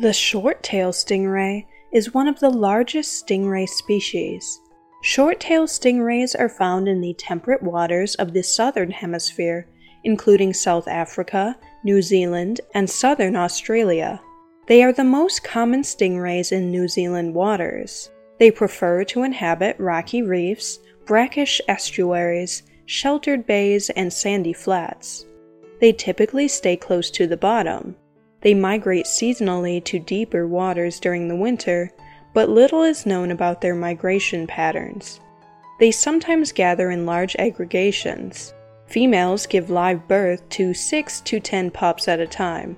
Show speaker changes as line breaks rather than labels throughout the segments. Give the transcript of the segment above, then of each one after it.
The short-tailed stingray is one of the largest stingray species. Short-tailed stingrays are found in the temperate waters of the southern hemisphere, including South Africa, New Zealand, and southern Australia. They are the most common stingrays in New Zealand waters. They prefer to inhabit rocky reefs, brackish estuaries, sheltered bays, and sandy flats. They typically stay close to the bottom. They migrate seasonally to deeper waters during the winter, but little is known about their migration patterns. They sometimes gather in large aggregations. Females give live birth to 6 to 10 pups at a time.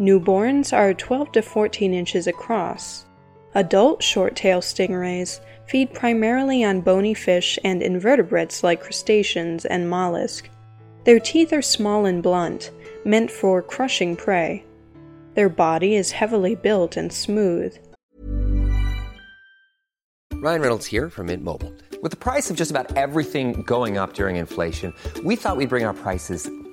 Newborns are 12 to 14 inches across. Adult short-tailed stingrays feed primarily on bony fish and invertebrates like crustaceans and mollusks. Their teeth are small and blunt, meant for crushing prey. Their body is heavily built and smooth.
Ryan Reynolds here from Mint Mobile. With the price of just about everything going up during inflation, we thought we'd bring our prices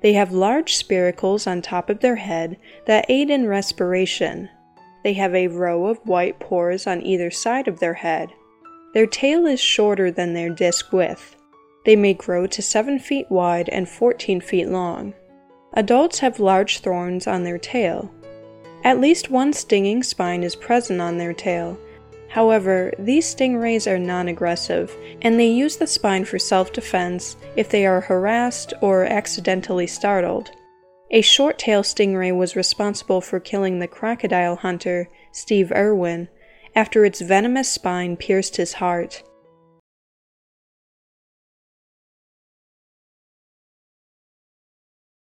They have large spiracles on top of their head that aid in respiration. They have a row of white pores on either side of their head. Their tail is shorter than their disc width. They may grow to 7 feet wide and 14 feet long. Adults have large thorns on their tail. At least one stinging spine is present on their tail. However, these stingrays are non aggressive, and they use the spine for self defense if they are harassed or accidentally startled. A short tail stingray was responsible for killing the crocodile hunter Steve Irwin after its venomous spine pierced his heart.